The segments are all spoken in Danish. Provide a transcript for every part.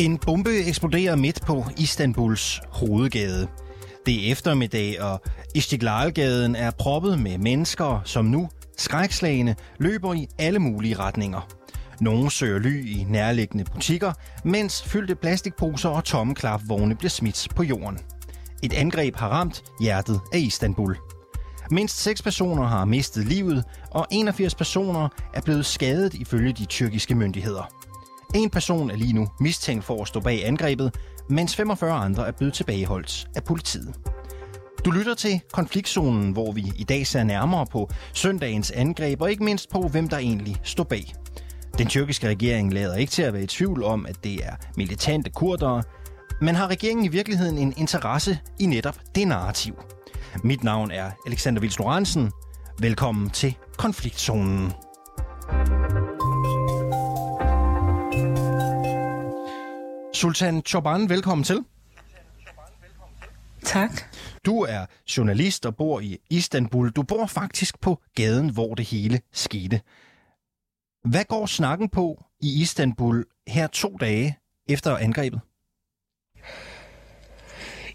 En bombe eksploderer midt på Istanbuls hovedgade. Det er eftermiddag, og Istiglalgaden er proppet med mennesker, som nu, skrækslagene, løber i alle mulige retninger. Nogle søger ly i nærliggende butikker, mens fyldte plastikposer og tomme klapvogne bliver smidt på jorden. Et angreb har ramt hjertet af Istanbul. Mindst seks personer har mistet livet, og 81 personer er blevet skadet ifølge de tyrkiske myndigheder. En person er lige nu mistænkt for at stå bag angrebet, mens 45 andre er blevet tilbageholdt af politiet. Du lytter til konfliktzonen, hvor vi i dag ser nærmere på søndagens angreb, og ikke mindst på, hvem der egentlig står bag. Den tyrkiske regering lader ikke til at være i tvivl om, at det er militante kurdere, men har regeringen i virkeligheden en interesse i netop det narrativ? Mit navn er Alexander Vils Velkommen til konfliktzonen. Sultan Choban, velkommen til. Tak. Du er journalist og bor i Istanbul. Du bor faktisk på gaden, hvor det hele skete. Hvad går snakken på i Istanbul her to dage efter angrebet?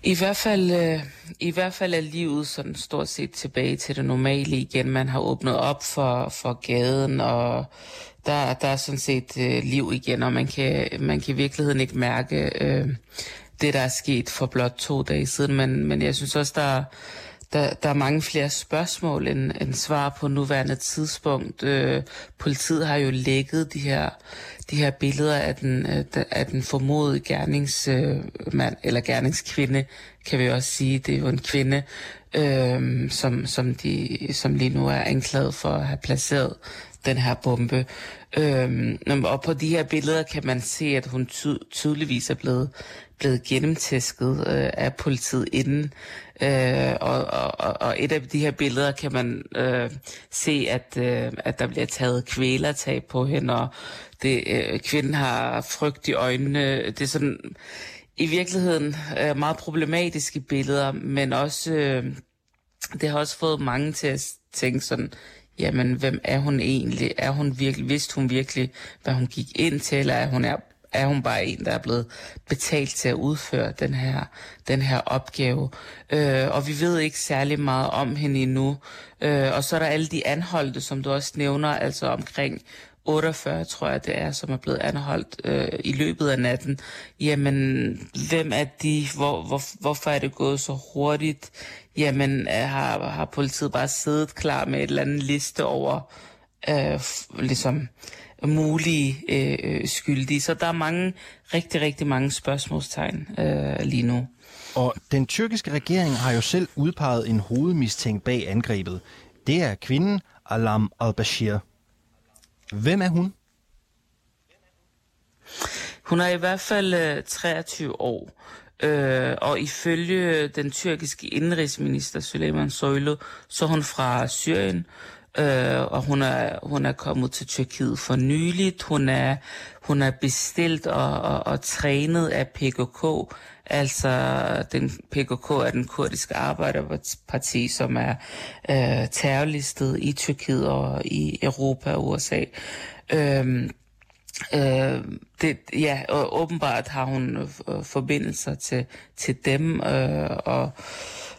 I hvert fald, øh, i hvert fald er livet sådan stort set tilbage til det normale igen. Man har åbnet op for, for gaden, og der, der er sådan set øh, liv igen, og man kan, man kan i virkeligheden ikke mærke øh, det, der er sket for blot to dage siden. Men, men jeg synes også, der, der, der er mange flere spørgsmål end, end svar på nuværende tidspunkt. Øh, politiet har jo lægget de her, de her billeder af den, øh, af den formodede gerningsmand, øh, eller gerningskvinde, kan vi også sige. Det er jo en kvinde, øh, som, som, de, som lige nu er anklaget for at have placeret den her bombe. Øhm, og på de her billeder kan man se, at hun ty- tydeligvis er blevet, blevet gennemtæsket øh, af politiet inden. Øh, og, og, og et af de her billeder kan man øh, se, at, øh, at der bliver taget kvælertag på hende, og det, øh, kvinden har frygt i øjnene. Det er sådan i virkeligheden øh, meget problematiske billeder, men også øh, det har også fået mange til at tænke sådan, jamen hvem er hun egentlig? Er hun virkelig, vidste hun virkelig, hvad hun gik ind til, eller er hun, er, er hun bare en, der er blevet betalt til at udføre den her, den her opgave? Øh, og vi ved ikke særlig meget om hende endnu. Øh, og så er der alle de anholdte, som du også nævner, altså omkring 48, tror jeg det er, som er blevet anholdt øh, i løbet af natten. Jamen, hvem er de? Hvor, hvor, hvorfor er det gået så hurtigt? Jamen, har, har politiet bare siddet klar med et eller andet liste over øh, ligesom mulige øh, skyldige. Så der er mange, rigtig, rigtig mange spørgsmålstegn øh, lige nu. Og den tyrkiske regering har jo selv udpeget en hovedmistænkt bag angrebet. Det er kvinden Alam al-Bashir. Hvem er hun? Hun er i hvert fald øh, 23 år, øh, og ifølge den tyrkiske indrigsminister Süleyman Soylu, så er hun fra Syrien, øh, og hun er, hun er kommet til Tyrkiet for nyligt. Hun er, hun er bestilt og, og, og trænet af PKK, altså den PKK er den kurdiske arbejderparti, som er øh, terrorlistet i Tyrkiet og i Europa og USA. Øh, Øh, det, ja, og åbenbart har hun øh, forbindelser til, til dem øh, og,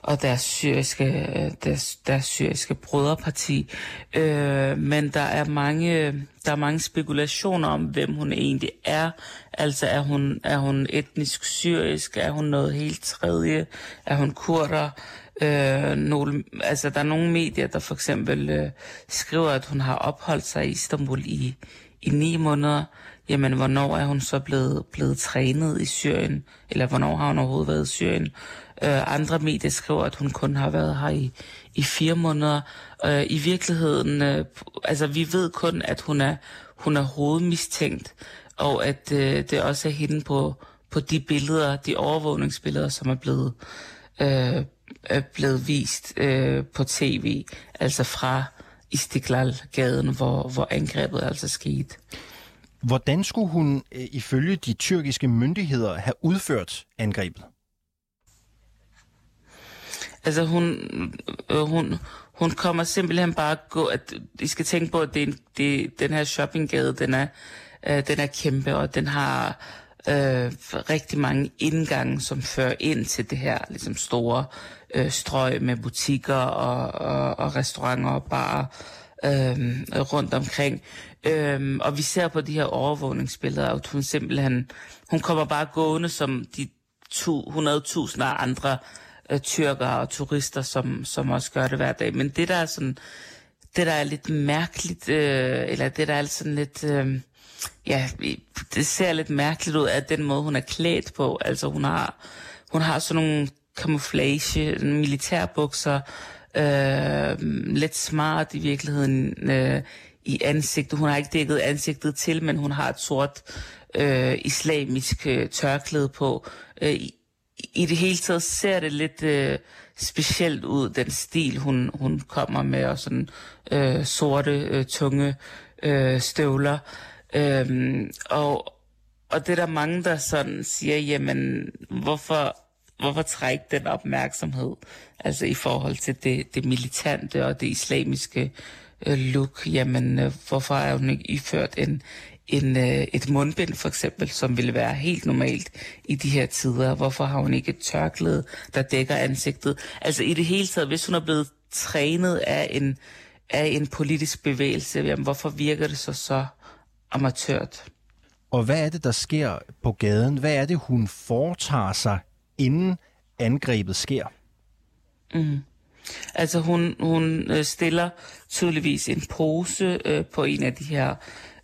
og deres syriske, øh, deres, deres syriske brødreparti. Øh, men der er mange der er mange spekulationer om, hvem hun egentlig er. Altså er hun, er hun etnisk syrisk? Er hun noget helt tredje? Er hun kurder? Øh, nogle, altså der er nogle medier, der for eksempel øh, skriver, at hun har opholdt sig i Istanbul i, i ni måneder jamen hvornår er hun så blevet, blevet trænet i Syrien, eller hvornår har hun overhovedet været i Syrien. Øh, andre medier skriver, at hun kun har været her i, i fire måneder. Øh, I virkeligheden, øh, altså vi ved kun, at hun er, hun er hovedmistænkt, og at øh, det også er hende på, på de billeder, de overvågningsbilleder, som er blevet, øh, er blevet vist øh, på tv, altså fra Istiklal-gaden, hvor, hvor angrebet altså skete. Hvordan skulle hun øh, ifølge de tyrkiske myndigheder have udført angrebet? Altså hun, øh, hun, hun kommer simpelthen bare gå, at I skal tænke på, at det, det, den her shoppinggade, den er, øh, den er kæmpe, og den har øh, rigtig mange indgange, som fører ind til det her ligesom store øh, strøg med butikker og, og, og restauranter og barer øh, rundt omkring. Øh, og vi ser på de her overvågningsbilleder, at hun simpelthen, hun kommer bare gående som de 100.000 andre øh, tyrkere og turister, som, som også gør det hver dag. Men det der er sådan, det der er lidt mærkeligt, øh, eller det der er sådan lidt, øh, ja, det ser lidt mærkeligt ud af den måde, hun er klædt på. Altså hun har, hun har sådan nogle camouflage, militærbukser, øh, lidt smart i virkeligheden øh, i ansigtet. Hun har ikke dækket ansigtet til, men hun har et sort øh, islamisk øh, tørklæde på. Øh, i, I det hele taget ser det lidt øh, specielt ud, den stil, hun, hun kommer med, og sådan øh, sorte, øh, tunge øh, støvler. Øh, og, og det er der mange, der sådan siger, jamen, hvorfor hvorfor trække den opmærksomhed, altså i forhold til det, det militante og det islamiske øh, look, jamen øh, hvorfor er hun ikke iført en, en, øh, et mundbind for eksempel, som ville være helt normalt i de her tider? Hvorfor har hun ikke et tørklæde, der dækker ansigtet? Altså i det hele taget, hvis hun er blevet trænet af en, af en politisk bevægelse, jamen hvorfor virker det så så amatørt? Og hvad er det, der sker på gaden? Hvad er det, hun foretager sig inden angrebet sker? Mm. Altså hun, hun øh, stiller tydeligvis en pose øh, på en af de her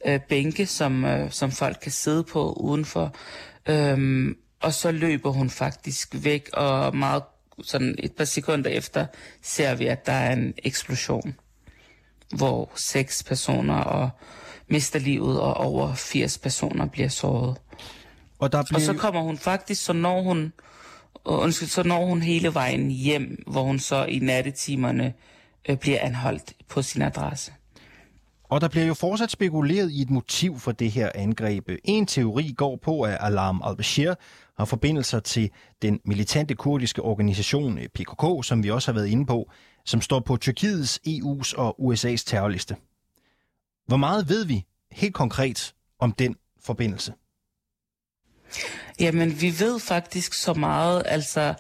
øh, bænke, som, øh, som folk kan sidde på udenfor. Øhm, og så løber hun faktisk væk, og meget sådan et par sekunder efter ser vi, at der er en eksplosion, hvor seks personer og mister livet, og over 80 personer bliver såret. Og, der bliver... og så kommer hun faktisk, så når hun og undskyld, så når hun hele vejen hjem, hvor hun så i nattetimerne øh, bliver anholdt på sin adresse. Og der bliver jo fortsat spekuleret i et motiv for det her angreb. En teori går på, at Alarm al-Bashir har forbindelser til den militante kurdiske organisation PKK, som vi også har været inde på, som står på Tyrkiets, EU's og USA's terrorliste. Hvor meget ved vi helt konkret om den forbindelse? Jamen, vi ved faktisk så meget, altså,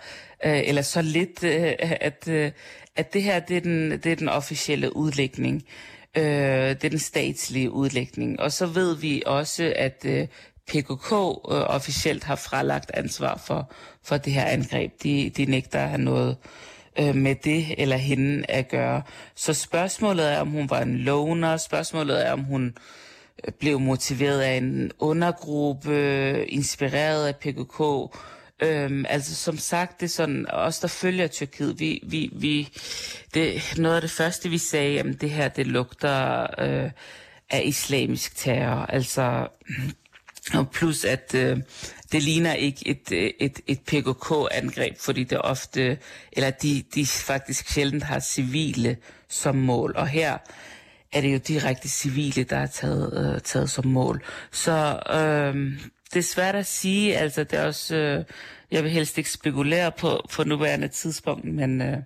øh, eller så lidt, øh, at, øh, at det her, det er den, det er den officielle udlægning. Øh, det er den statslige udlægning. Og så ved vi også, at øh, PKK øh, officielt har fralagt ansvar for, for det her angreb. De, de nægter at have noget øh, øh, med det eller hende at gøre. Så spørgsmålet er, om hun var en loner. Spørgsmålet er, om hun øh, blev motiveret af en undergruppe, inspireret af PKK. Øhm, altså som sagt, det er sådan, os der følger Tyrkiet, vi, vi, vi, det, noget af det første vi sagde, jamen det her, det lugter øh, af islamisk terror. Altså, og plus at øh, det ligner ikke et, øh, et, et PKK-angreb, fordi det ofte, eller de, de faktisk sjældent har civile som mål. Og her er det jo direkte civile, der er taget, øh, taget som mål. Så øh, det er svært at sige, altså det er også, øh, jeg vil helst ikke spekulere på, på nuværende tidspunkt, men øh,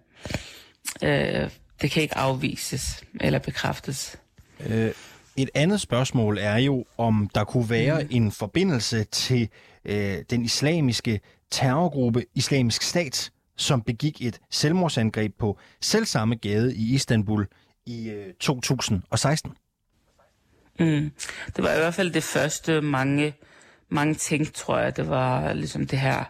øh, det kan ikke afvises eller bekræftes. Øh, et andet spørgsmål er jo, om der kunne være mm. en forbindelse til øh, den islamiske terrorgruppe Islamisk Stat, som begik et selvmordsangreb på selvsamme gade i Istanbul i øh, 2016. Mm. Det var i hvert fald det første mange mange ting, tror jeg, det var ligesom det her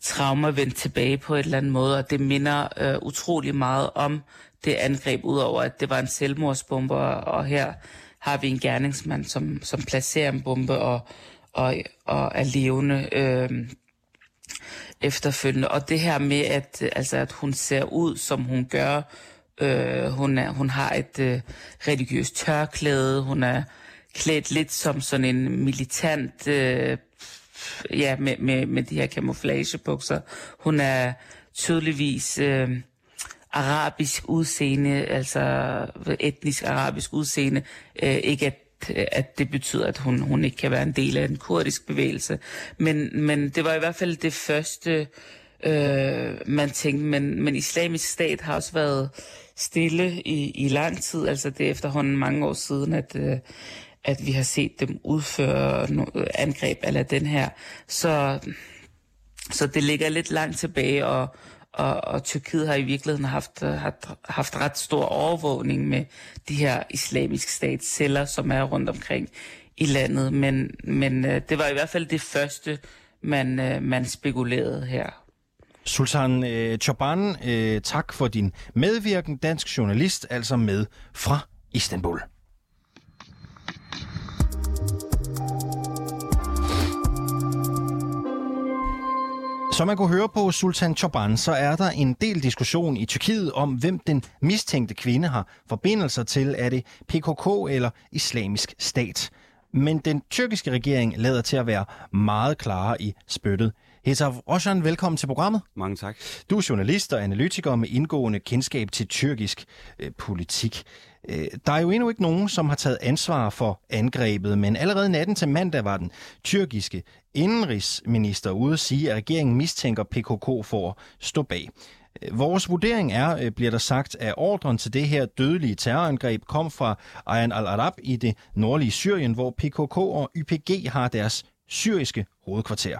trauma vendt tilbage på et eller andet måde, og det minder øh, utrolig meget om det angreb, udover at det var en selvmordsbombe, og her har vi en gerningsmand, som, som placerer en bombe og, og, og er levende øh, efterfølgende. Og det her med, at, altså, at hun ser ud, som hun gør, Øh, hun, er, hun har et øh, religiøst tørklæde, hun er klædt lidt som sådan en militant, øh, ja, med, med, med de her camouflagebukser. Hun er tydeligvis øh, arabisk udseende, altså etnisk arabisk udseende. Øh, ikke at at det betyder, at hun, hun ikke kan være en del af den kurdisk bevægelse. Men, men det var i hvert fald det første, øh, man tænkte. Men, men islamisk stat har også været stille i, i lang tid. Altså det er efterhånden mange år siden, at, øh, at vi har set dem udføre angreb eller den her. Så, så det ligger lidt langt tilbage, og, og, og Tyrkiet har i virkeligheden haft, øh, haft, haft ret stor overvågning med de her islamiske statsceller, som er rundt omkring i landet. Men, men øh, det var i hvert fald det første, man, øh, man spekulerede her. Sultan øh, Choban, øh, tak for din medvirken. Dansk journalist, altså med fra Istanbul. Som man kunne høre på Sultan Choban, så er der en del diskussion i Tyrkiet om, hvem den mistænkte kvinde har forbindelser til. Er det PKK eller islamisk stat? Men den tyrkiske regering lader til at være meget klare i spyttet. Hesaf Roshan, velkommen til programmet. Mange tak. Du er journalist og analytiker med indgående kendskab til tyrkisk øh, politik. Øh, der er jo endnu ikke nogen, som har taget ansvar for angrebet, men allerede natten til mandag var den tyrkiske indenrigsminister ude at sige, at regeringen mistænker PKK for at stå bag. Øh, vores vurdering er, øh, bliver der sagt, at ordren til det her dødelige terrorangreb kom fra Ayan al-Arab i det nordlige Syrien, hvor PKK og YPG har deres syriske hovedkvarter.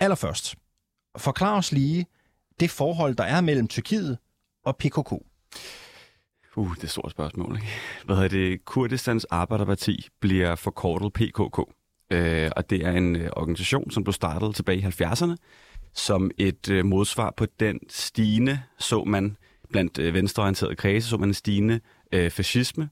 Allerførst, forklar os lige det forhold, der er mellem Tyrkiet og PKK. Uh, det er et stort spørgsmål. Ikke? Hvad hedder det? Kurdistans Arbejderparti bliver forkortet PKK. Øh, og det er en øh, organisation, som blev startet tilbage i 70'erne, som et øh, modsvar på den stigende, så man blandt øh, venstreorienterede kredse, så man en stigende øh, fascisme,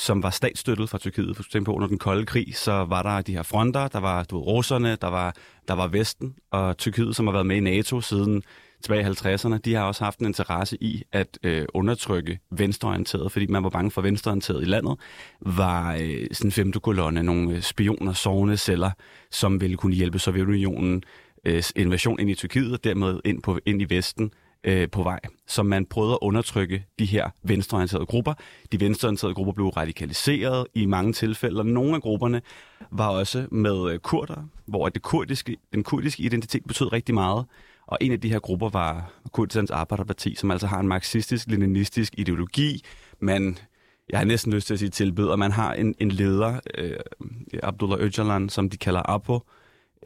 som var statsstøttet fra Tyrkiet. For eksempel under den kolde krig, så var der de her fronter, der var du ved, russerne, der var, der var Vesten, og Tyrkiet, som har været med i NATO siden tilbage i 50'erne, de har også haft en interesse i at øh, undertrykke venstreorienteret, fordi man var bange for venstreorienteret i landet, var øh, sådan femte kolonne, nogle øh, spioner, sovende celler, som ville kunne hjælpe Sovjetunionen øh, invasion ind i Tyrkiet og dermed ind, på, ind i Vesten øh, på vej, som man prøvede at undertrykke de her venstreorienterede grupper. De venstreorienterede grupper blev radikaliseret i mange tilfælde, og nogle af grupperne var også med øh, kurder, hvor det kurdiske, den kurdiske identitet betød rigtig meget. Og en af de her grupper var Kurdistans Arbejderparti, som altså har en marxistisk-leninistisk ideologi. Man, jeg har næsten lyst til at sige tilbed, man har en, en leder, øh, Abdullah Öcalan, som de kalder Apo,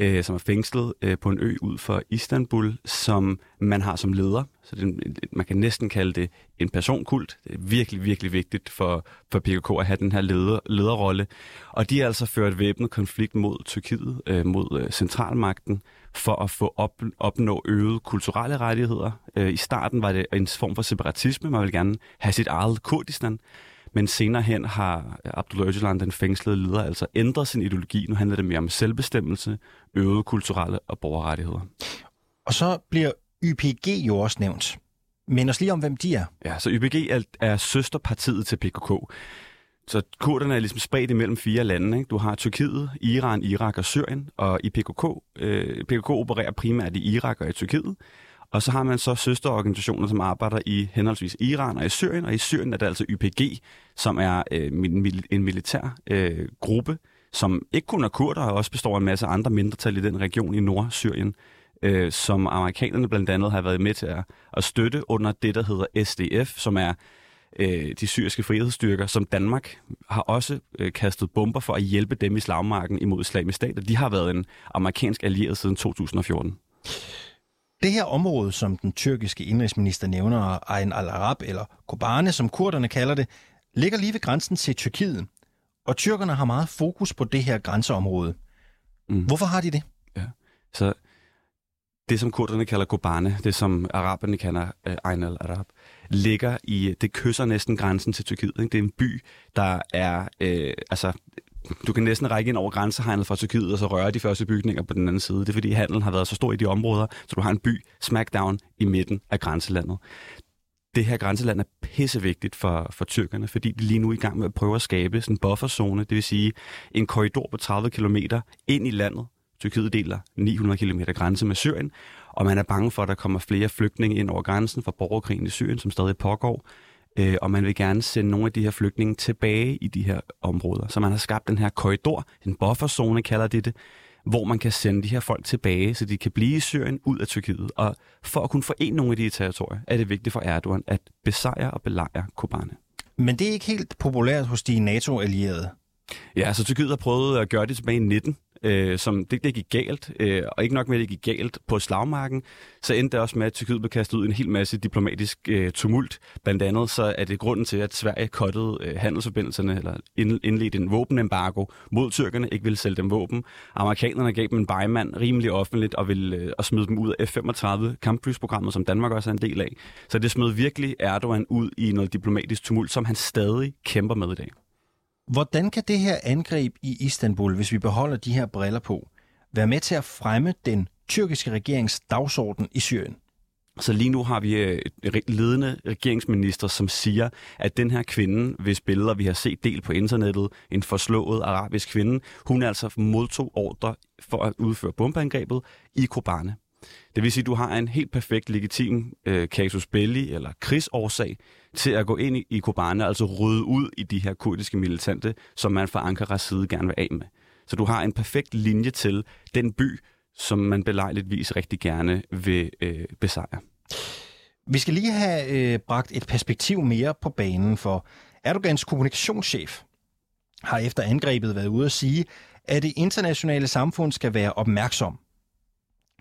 øh, som er fængslet øh, på en ø ud for Istanbul, som man har som leder. Så det, man kan næsten kalde det en personkult. Det er virkelig, virkelig vigtigt for, for PKK at have den her leder, lederrolle. Og de har altså ført væbnet konflikt mod Tyrkiet, øh, mod øh, centralmagten, for at få op, opnå øget kulturelle rettigheder. Øh, I starten var det en form for separatisme. Man ville gerne have sit eget Kurdistan. Men senere hen har Abdullah Öcalan, den fængslede leder, altså ændret sin ideologi. Nu handler det mere om selvbestemmelse, øget kulturelle og borgerrettigheder. Og så bliver YPG jo også nævnt. Men os lige om, hvem de er. Ja, så YPG er, er søsterpartiet til PKK. Så kurderne er ligesom spredt imellem fire lande. Ikke? Du har Tyrkiet, Iran, Irak og Syrien, og i PKK, øh, PKK opererer primært i Irak og i Tyrkiet. Og så har man så søsterorganisationer, som arbejder i henholdsvis Iran og i Syrien, og i Syrien er det altså YPG, som er øh, en militær øh, gruppe, som ikke kun er kurder, og også består af en masse andre mindretal i den region i Nordsyrien, øh, som amerikanerne blandt andet har været med til at, at støtte under det, der hedder SDF, som er øh, de syriske frihedsstyrker, som Danmark har også øh, kastet bomber for at hjælpe dem i slagmarken imod islamisk stat, og de har været en amerikansk allieret siden 2014. Det her område, som den tyrkiske indrigsminister nævner, Ayn al-Arab eller Kobane, som kurderne kalder det, ligger lige ved grænsen til Tyrkiet. Og tyrkerne har meget fokus på det her grænseområde. Mm. Hvorfor har de det? Ja. Så det, som kurderne kalder Kobane, det som araberne kalder uh, Ayn al-Arab, ligger i, det kysser næsten grænsen til Tyrkiet. Ikke? Det er en by, der er, øh, altså, du kan næsten række ind over grænsehegnet fra Tyrkiet, og så røre de første bygninger på den anden side. Det er fordi handelen har været så stor i de områder, så du har en by smackdown i midten af grænselandet. Det her grænseland er pissevigtigt for, for tyrkerne, fordi de lige nu er i gang med at prøve at skabe sådan en bufferzone, det vil sige en korridor på 30 km ind i landet. Tyrkiet deler 900 km grænse med Syrien, og man er bange for, at der kommer flere flygtninge ind over grænsen fra borgerkrigen i Syrien, som stadig pågår øh, og man vil gerne sende nogle af de her flygtninge tilbage i de her områder. Så man har skabt den her korridor, en bufferzone kalder de det, hvor man kan sende de her folk tilbage, så de kan blive i Syrien ud af Tyrkiet. Og for at kunne forene nogle af de territorier, er det vigtigt for Erdogan at besejre og belejre Kobane. Men det er ikke helt populært hos de NATO-allierede. Ja, så Tyrkiet har prøvet at gøre det tilbage i 19, øh, som det, det gik galt, øh, og ikke nok med, at det gik galt på slagmarken, så endte det også med, at Tyrkiet blev kastet ud i en hel masse diplomatisk øh, tumult. Blandt andet så er det grunden til, at Sverige kottede øh, handelsforbindelserne, eller indledte en våbenembargo mod tyrkerne, ikke ville sælge dem våben. Amerikanerne gav dem en bejmand rimelig offentligt og ville øh, og smide dem ud af F-35 kampflysprogrammet, som Danmark også er en del af. Så det smed virkelig Erdogan ud i noget diplomatisk tumult, som han stadig kæmper med i dag. Hvordan kan det her angreb i Istanbul, hvis vi beholder de her briller på, være med til at fremme den tyrkiske regerings dagsorden i Syrien? Så lige nu har vi øh, ledende regeringsminister, som siger, at den her kvinde, hvis billeder vi har set del på internettet, en forslået arabisk kvinde, hun altså modtog ordre for at udføre bombeangrebet i Kobane. Det vil sige, at du har en helt perfekt legitim øh, casus belli eller krigsårsag til at gå ind i, i Kobane, altså rydde ud i de her kurdiske militante, som man fra Ankaras side gerne vil af med. Så du har en perfekt linje til den by, som man belejligtvis rigtig gerne vil øh, besejre. Vi skal lige have øh, bragt et perspektiv mere på banen, for Erdogans kommunikationschef har efter angrebet været ude at sige, at det internationale samfund skal være opmærksom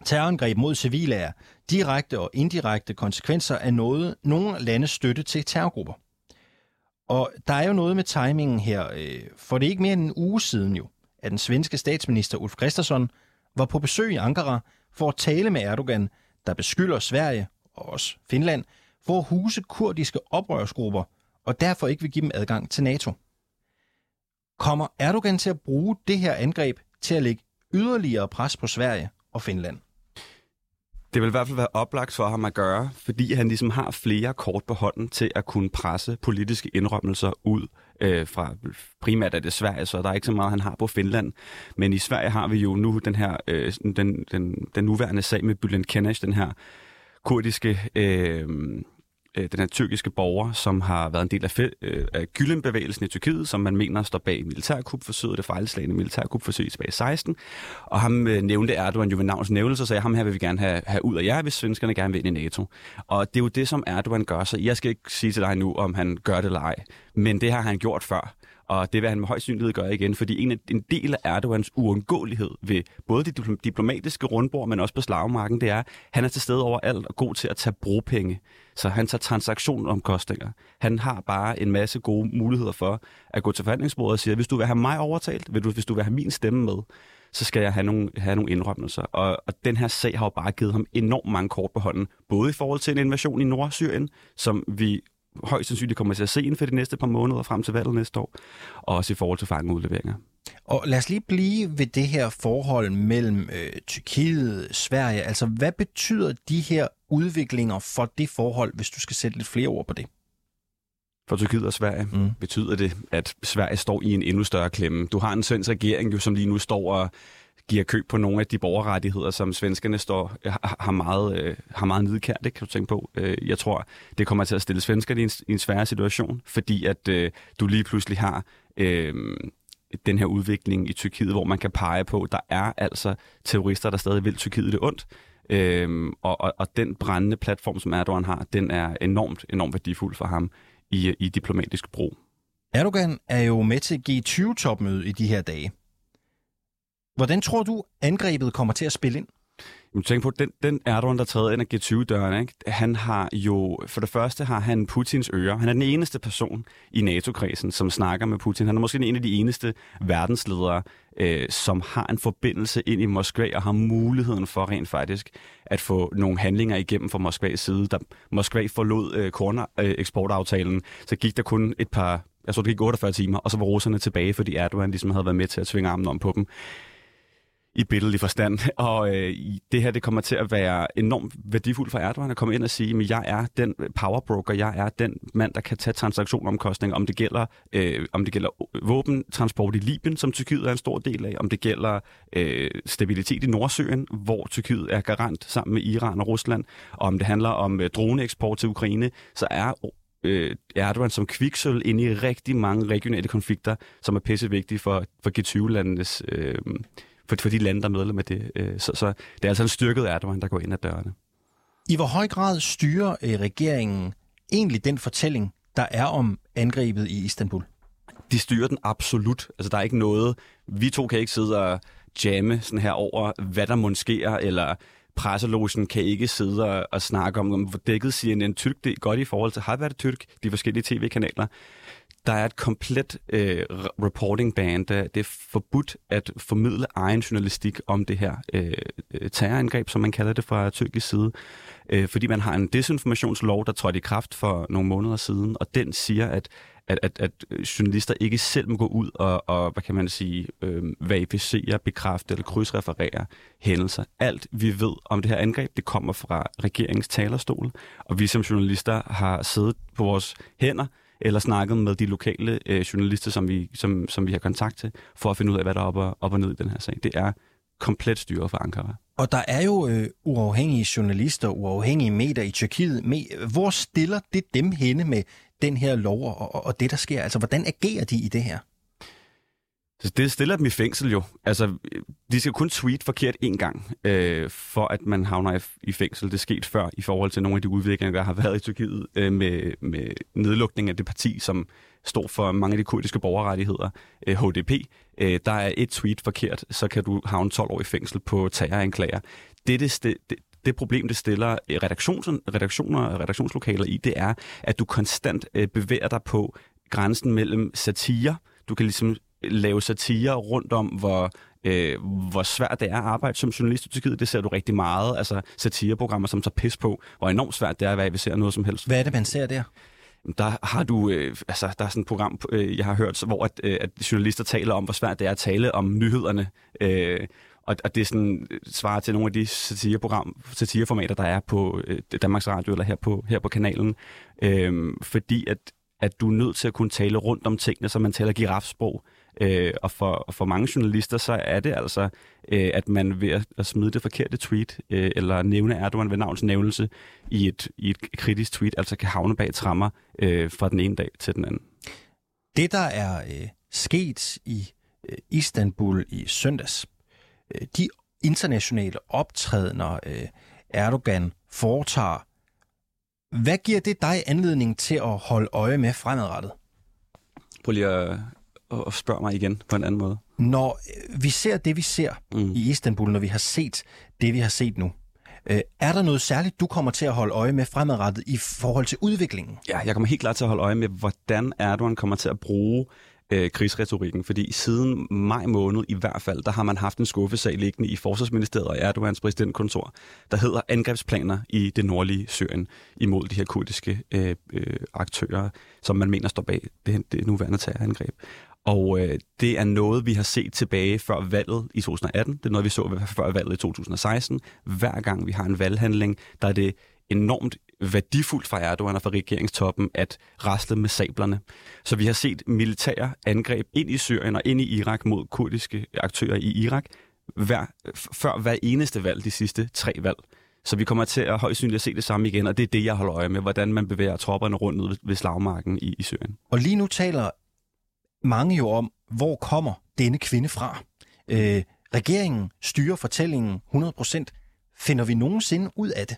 Terrorangreb mod civile er direkte og indirekte konsekvenser af noget, nogle landes støtte til terrorgrupper. Og der er jo noget med timingen her, øh, for det er ikke mere end en uge siden jo, at den svenske statsminister Ulf Kristersson var på besøg i Ankara for at tale med Erdogan, der beskylder Sverige og også Finland for at huse kurdiske oprørsgrupper og derfor ikke vil give dem adgang til NATO. Kommer Erdogan til at bruge det her angreb til at lægge yderligere pres på Sverige og Finland? Det vil i hvert fald være oplagt for ham at gøre, fordi han ligesom har flere kort på hånden til at kunne presse politiske indrømmelser ud øh, fra primært er det Sverige, så der er ikke så meget, han har på Finland. Men i Sverige har vi jo nu den her øh, den, den, den nuværende sag med Bülent Kenesh, den her kurdiske øh, øh, den her tyrkiske borger, som har været en del af, øh, af Gülen-bevægelsen i Tyrkiet, som man mener står bag militærkupforsøget, det fejlslagende militærkupforsøg tilbage i 16. Og ham øh, nævnte Erdogan jo ved navns nævnelse og sagde, ham her vil vi gerne have, have ud af jer, hvis svenskerne gerne vil ind i NATO. Og det er jo det, som Erdogan gør, så jeg skal ikke sige til dig nu, om han gør det eller ej. Men det har han gjort før og det vil han med høj synlighed gøre igen, fordi en, en del af Erdogans uundgåelighed ved både de diplomatiske rundbord, men også på slagmarken, det er, at han er til stede overalt og god til at tage brugpenge. Så han tager transaktionomkostninger. Han har bare en masse gode muligheder for at gå til forhandlingsbordet og sige, hvis du vil have mig overtalt, vil du, hvis du vil have min stemme med, så skal jeg have nogle, have nogle indrømmelser. Og, og den her sag har jo bare givet ham enormt mange kort på hånden, både i forhold til en invasion i Nordsyrien, som vi højst sandsynligt kommer til at se inden for de næste par måneder frem til valget næste år, og også i forhold til fangeudleveringer. Og lad os lige blive ved det her forhold mellem øh, Tyrkiet og Sverige. Altså, hvad betyder de her udviklinger for det forhold, hvis du skal sætte lidt flere ord på det? For Tyrkiet og Sverige mm. betyder det, at Sverige står i en endnu større klemme. Du har en svensk regering, jo, som lige nu står og giver køb på nogle af de borgerrettigheder, som svenskerne står, øh, har, meget, øh, har meget nidkær, det kan du tænke på. Øh, jeg tror, det kommer til at stille svenskerne i en, i en svær situation, fordi at øh, du lige pludselig har øh, den her udvikling i Tyrkiet, hvor man kan pege på, der er altså terrorister, der stadig vil Tyrkiet det ondt. Øhm, og, og, og den brændende platform, som Erdogan har, den er enormt, enormt værdifuld for ham i, i diplomatisk brug. Erdogan er jo med til G20-topmøde i de her dage. Hvordan tror du, angrebet kommer til at spille ind? Jeg tænker på, den, den Erdogan, der træder ind af G20-døren, ikke? han har jo, for det første har han Putins ører. Han er den eneste person i NATO-kredsen, som snakker med Putin. Han er måske en af de eneste verdensledere, øh, som har en forbindelse ind i Moskva og har muligheden for rent faktisk at få nogle handlinger igennem fra Moskvas side. Da Moskva forlod øh, korneksportaftalen, så gik der kun et par, jeg tror det gik 48 timer, og så var russerne tilbage, fordi Erdogan ligesom havde været med til at tvinge armen om på dem i billedlig forstand. Og øh, det her, det kommer til at være enormt værdifuldt for Erdogan at komme ind og sige, at jeg er den powerbroker, jeg er den mand, der kan tage transaktionomkostninger, om det gælder, øh, om det gælder våbentransport i Libyen, som Tyrkiet er en stor del af, om det gælder øh, stabilitet i Nordsøen, hvor Tyrkiet er garant sammen med Iran og Rusland, og om det handler om øh, droneeksport til Ukraine, så er øh, Erdogan som kviksøl ind i rigtig mange regionale konflikter, som er pisse vigtige for, for G20-landenes øh, for, for de lande, der er medlem af det. Øh, så, så det er altså en styrket Erdogan, der går ind ad dørene. I hvor høj grad styrer øh, regeringen egentlig den fortælling, der er om angrebet i Istanbul? de styrer den absolut. Altså, der er ikke noget... Vi to kan ikke sidde og jamme sådan her over, hvad der måske sker, eller presselogen kan ikke sidde og, og snakke om, hvor dækket CNN Tyrk det er godt i forhold til har været Tyrk, de forskellige tv-kanaler. Der er et komplet øh, reporting ban, der det er forbudt at formidle egen journalistik om det her øh, øh, terrorangreb, som man kalder det fra tyrkisk side, øh, fordi man har en desinformationslov, der trådte i kraft for nogle måneder siden, og den siger, at at, at, at journalister ikke selv må gå ud og, og hvad kan man sige, øh, verificere, bekræfte eller krydsreferere hændelser. Alt vi ved om det her angreb, det kommer fra regeringens talerstol, og vi som journalister har siddet på vores hænder eller snakket med de lokale øh, journalister, som vi, som, som vi har kontakt til, for at finde ud af, hvad der er op og, op og ned i den her sag. Det er komplet styret for Ankara. Og der er jo øh, uafhængige journalister, uafhængige medier i Tyrkiet. Hvor stiller det dem henne med den her lov og, og det, der sker? Altså, hvordan agerer de i det her? Det stiller dem i fængsel jo. Altså, de skal kun tweet forkert én gang, øh, for at man havner i, fængsel. Det er sket før i forhold til nogle af de udviklinger, der har været i Tyrkiet øh, med, med nedlukning af det parti, som står for mange af de kurdiske borgerrettigheder, øh, HDP. Øh, der er et tweet forkert, så kan du havne 12 år i fængsel på terroranklager. Det, det, det, det problem, det stiller øh, redaktioner og redaktionslokaler i, det er, at du konstant øh, bevæger dig på grænsen mellem satire. Du kan ligesom lave satire rundt om, hvor øh, hvor svært det er at arbejde som journalist i Tyrkiet. Det ser du rigtig meget. Altså satireprogrammer, som tager pis på, hvor enormt svært det er at ser noget som helst. Hvad er det, man ser der? Der har du, øh, altså der er sådan et program, øh, jeg har hørt, hvor at, øh, at journalister taler om, hvor svært det er at tale om nyhederne. Øh, og, og det sådan, øh, svarer til nogle af de satireprogram, satireformater, der er på øh, Danmarks Radio eller her på, her på kanalen. Øh, fordi at, at du er nødt til at kunne tale rundt om tingene, så man taler girafsprog. Øh, og for, for mange journalister, så er det altså, øh, at man ved at, at smide det forkerte tweet, øh, eller nævne Erdogan ved navns nævnelse i et, i et kritisk tweet, altså kan havne bag trammer øh, fra den ene dag til den anden. Det, der er øh, sket i øh, Istanbul i søndags, øh, de internationale optrædener, øh, Erdogan foretager, hvad giver det dig anledning til at holde øje med fremadrettet? Prøv lige at, at spørge mig igen på en anden måde. Når øh, vi ser det, vi ser mm. i Istanbul, når vi har set det, vi har set nu, øh, er der noget særligt, du kommer til at holde øje med fremadrettet i forhold til udviklingen? Ja, jeg kommer helt klart til at holde øje med, hvordan Erdogan kommer til at bruge øh, krigsretorikken, fordi siden maj måned i hvert fald, der har man haft en skuffesag liggende i Forsvarsministeriet og Erdogans præsidentkontor, der hedder angrebsplaner i det nordlige Syrien imod de her kurdiske øh, øh, aktører, som man mener står bag det, det nuværende terrorangreb. Og øh, det er noget, vi har set tilbage før valget i 2018. Det er noget, vi så før valget i 2016. Hver gang vi har en valghandling, der er det enormt værdifuldt fra Erdogan og fra regeringstoppen at rasle med sablerne. Så vi har set militære angreb ind i Syrien og ind i Irak mod kurdiske aktører i Irak hver, før hver eneste valg de sidste tre valg. Så vi kommer til at højst synligt at se det samme igen, og det er det, jeg holder øje med, hvordan man bevæger tropperne rundt ved, ved slagmarken i, i Syrien. Og lige nu taler mange jo om, hvor kommer denne kvinde fra? Øh, regeringen styrer fortællingen 100%. Finder vi nogensinde ud af det?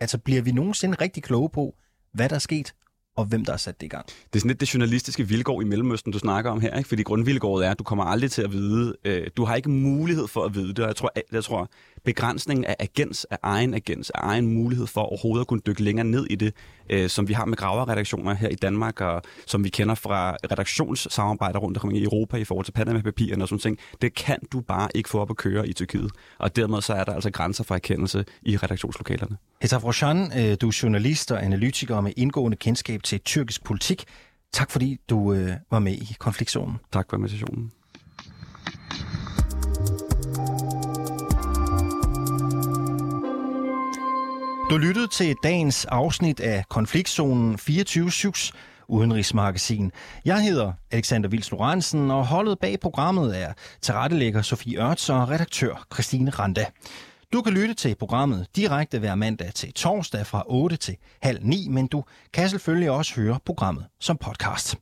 Altså bliver vi nogensinde rigtig kloge på, hvad der er sket, og hvem der har sat det i gang. Det er sådan lidt det journalistiske vilkår i Mellemøsten, du snakker om her, ikke? fordi grundvilkåret er, at du kommer aldrig til at vide, øh, du har ikke mulighed for at vide det, og jeg tror, jeg tror begrænsningen af agens, af egen agens, af egen mulighed for overhovedet at kunne dykke længere ned i det, øh, som vi har med graverredaktioner her i Danmark, og som vi kender fra redaktionssamarbejder rundt omkring i Europa i forhold til Panama-papirerne og sådan ting, det kan du bare ikke få op at køre i Tyrkiet. Og dermed så er der altså grænser for erkendelse i redaktionslokalerne. Hetaf Roshan, øh, du er journalist og analytiker med indgående kendskab til tyrkisk politik. Tak fordi du øh, var med i konfliktzonen. Tak for invitationen. Du lyttede til dagens afsnit af Konfliktzonen 24-7's udenrigsmagasin. Jeg hedder Alexander Vils Lorentzen, og holdet bag programmet er tilrettelægger Sofie Ørts og redaktør Christine Randa. Du kan lytte til programmet direkte hver mandag til torsdag fra 8 til halv 9, men du kan selvfølgelig også høre programmet som podcast.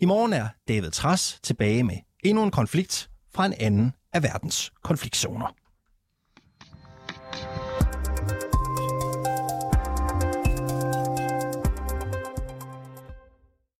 I morgen er David Tras tilbage med endnu en konflikt fra en anden af verdens konfliktzoner.